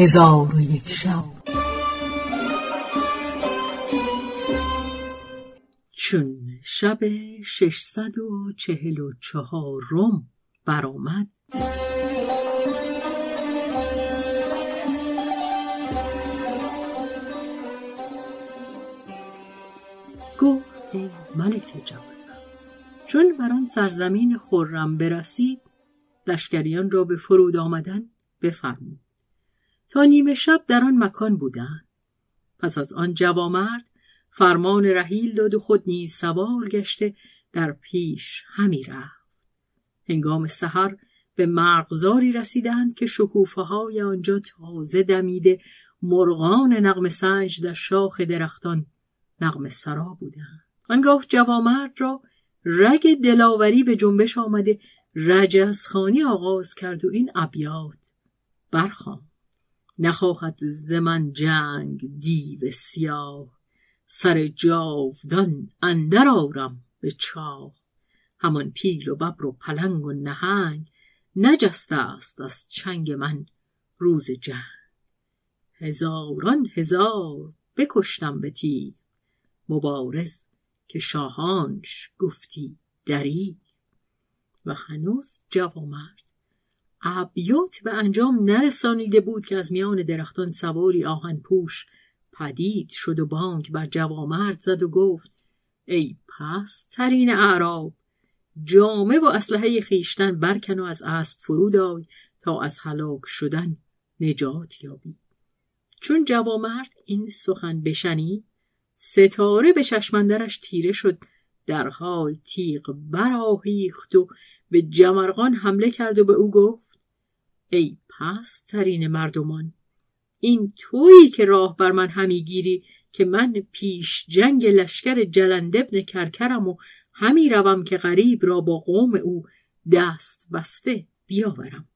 هزار و یک شب. چون شب ششصد و چهل و چهارم برآمد گفت ای ملک جوان چون بر آن سرزمین خرم برسید لشکریان را به فرود آمدن بفرمود. تا نیمه شب در آن مکان بودند. پس از آن جوامرد فرمان رحیل داد و خود نیز سوار گشته در پیش همی رفت. هنگام سحر به مرغزاری رسیدند که شکوفه های آنجا تازه دمیده مرغان نغم سنج در شاخ درختان نغم سرا بودند. آنگاه جوامرد را رگ دلاوری به جنبش آمده رجزخانی آغاز کرد و این ابیات برخوان نخواهد ز من جنگ دیو سیاه. سر جاودان اندر آرم به چاه. همان پیل و ببر و پلنگ و نهنگ نجسته است از چنگ من روز جنگ. هزاران هزار بکشتم به تیر مبارز که شاهانش گفتی دری و هنوز جوامرد ابیات به انجام نرسانیده بود که از میان درختان سواری آهن پوش پدید شد و بانک بر جوامرد زد و گفت ای پس ترین اعراب جامه و اسلحه خیشتن برکن و از اسب فرود آی تا از هلاک شدن نجات یابی. چون جوامرد این سخن بشنید ستاره به چشمندرش تیره شد در حال تیغ برآهیخت و به جمرغان حمله کرد و به او گفت ای پس ترین مردمان این تویی که راه بر من همی گیری که من پیش جنگ لشکر جلند ابن کرکرم و همی روم که غریب را با قوم او دست بسته بیاورم.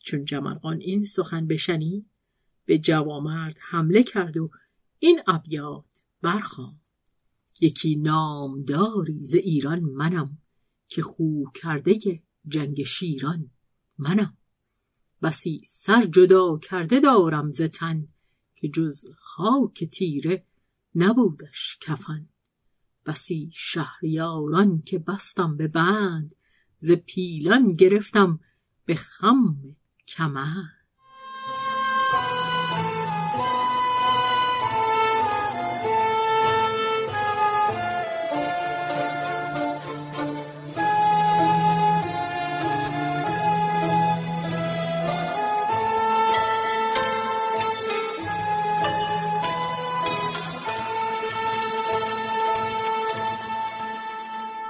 چون جمرغان این سخن بشنی به جوامرد حمله کرد و این ابیات برخوان یکی نامداری ز ایران منم که خو کرده جنگ شیران منم. بسی سر جدا کرده دارم ز تن که جز خاک تیره نبودش کفن. بسی شهریاران که بستم به بند ز پیلان گرفتم به خم کمند.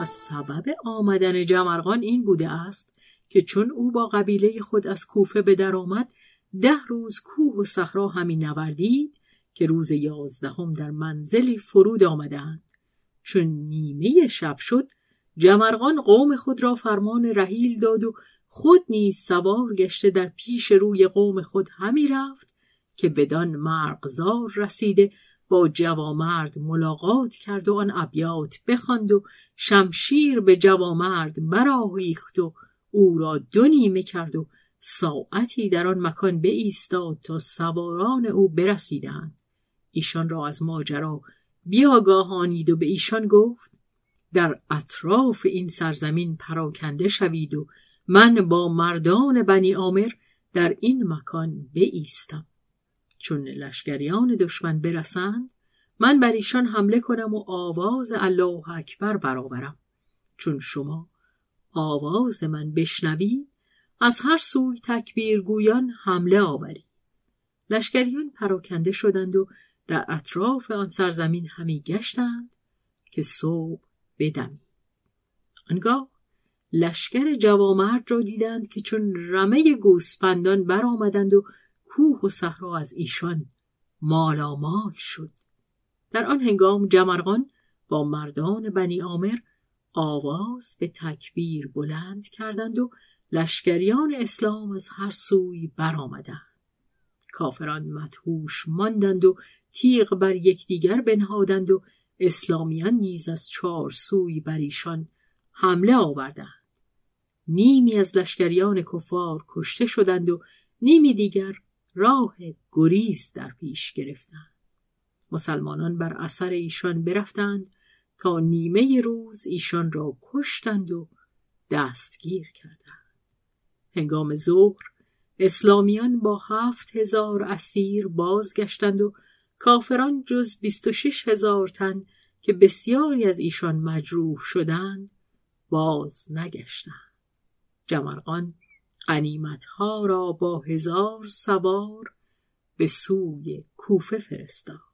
و سبب آمدن جمرغان این بوده است که چون او با قبیله خود از کوفه به در آمد ده روز کوه و صحرا همین نوردید که روز یازدهم در منزلی فرود آمدند. چون نیمه شب شد جمرغان قوم خود را فرمان رحیل داد و خود نیز سوار گشته در پیش روی قوم خود همی رفت که بدان مرغزار رسیده با جوامرد ملاقات کرد و آن ابیات بخواند و شمشیر به جوامرد برآویخت و او را دو نیمه کرد و ساعتی در آن مکان بایستاد تا سواران او برسیدند. ایشان را از ماجرا بیاگاهانید و به ایشان گفت در اطراف این سرزمین پراکنده شوید و من با مردان بنی آمر در این مکان بایستم. چون لشکریان دشمن برسند من بر ایشان حمله کنم و آواز الله اکبر برآورم. چون شما آواز من بشنوی از هر سوی تکبیر گویان حمله آوری. لشکریان پراکنده شدند و در اطراف آن سرزمین همی گشتند که صبح بدمی. آنگاه لشکر جوامرد را دیدند که چون رمه گوسپندان برآمدند و کوه و صحرا از ایشان مالامال شد. در آن هنگام جمرغان با مردان بنی آمر آواز به تکبیر بلند کردند و لشکریان اسلام از هر سوی برآمدند. کافران مدهوش ماندند و تیغ بر یکدیگر بنهادند و اسلامیان نیز از چهار سوی بر ایشان حمله آوردند. نیمی از لشکریان کفار کشته شدند و نیمی دیگر راه گریز در پیش گرفتند. مسلمانان بر اثر ایشان برفتند تا نیمه روز ایشان را کشتند و دستگیر کردند. هنگام ظهر اسلامیان با هفت هزار اسیر بازگشتند و کافران جز بیست و شش هزار تن که بسیاری از ایشان مجروح شدند باز نگشتند. جمرقان قنیمتها را با هزار سوار به سوی کوفه فرستاد.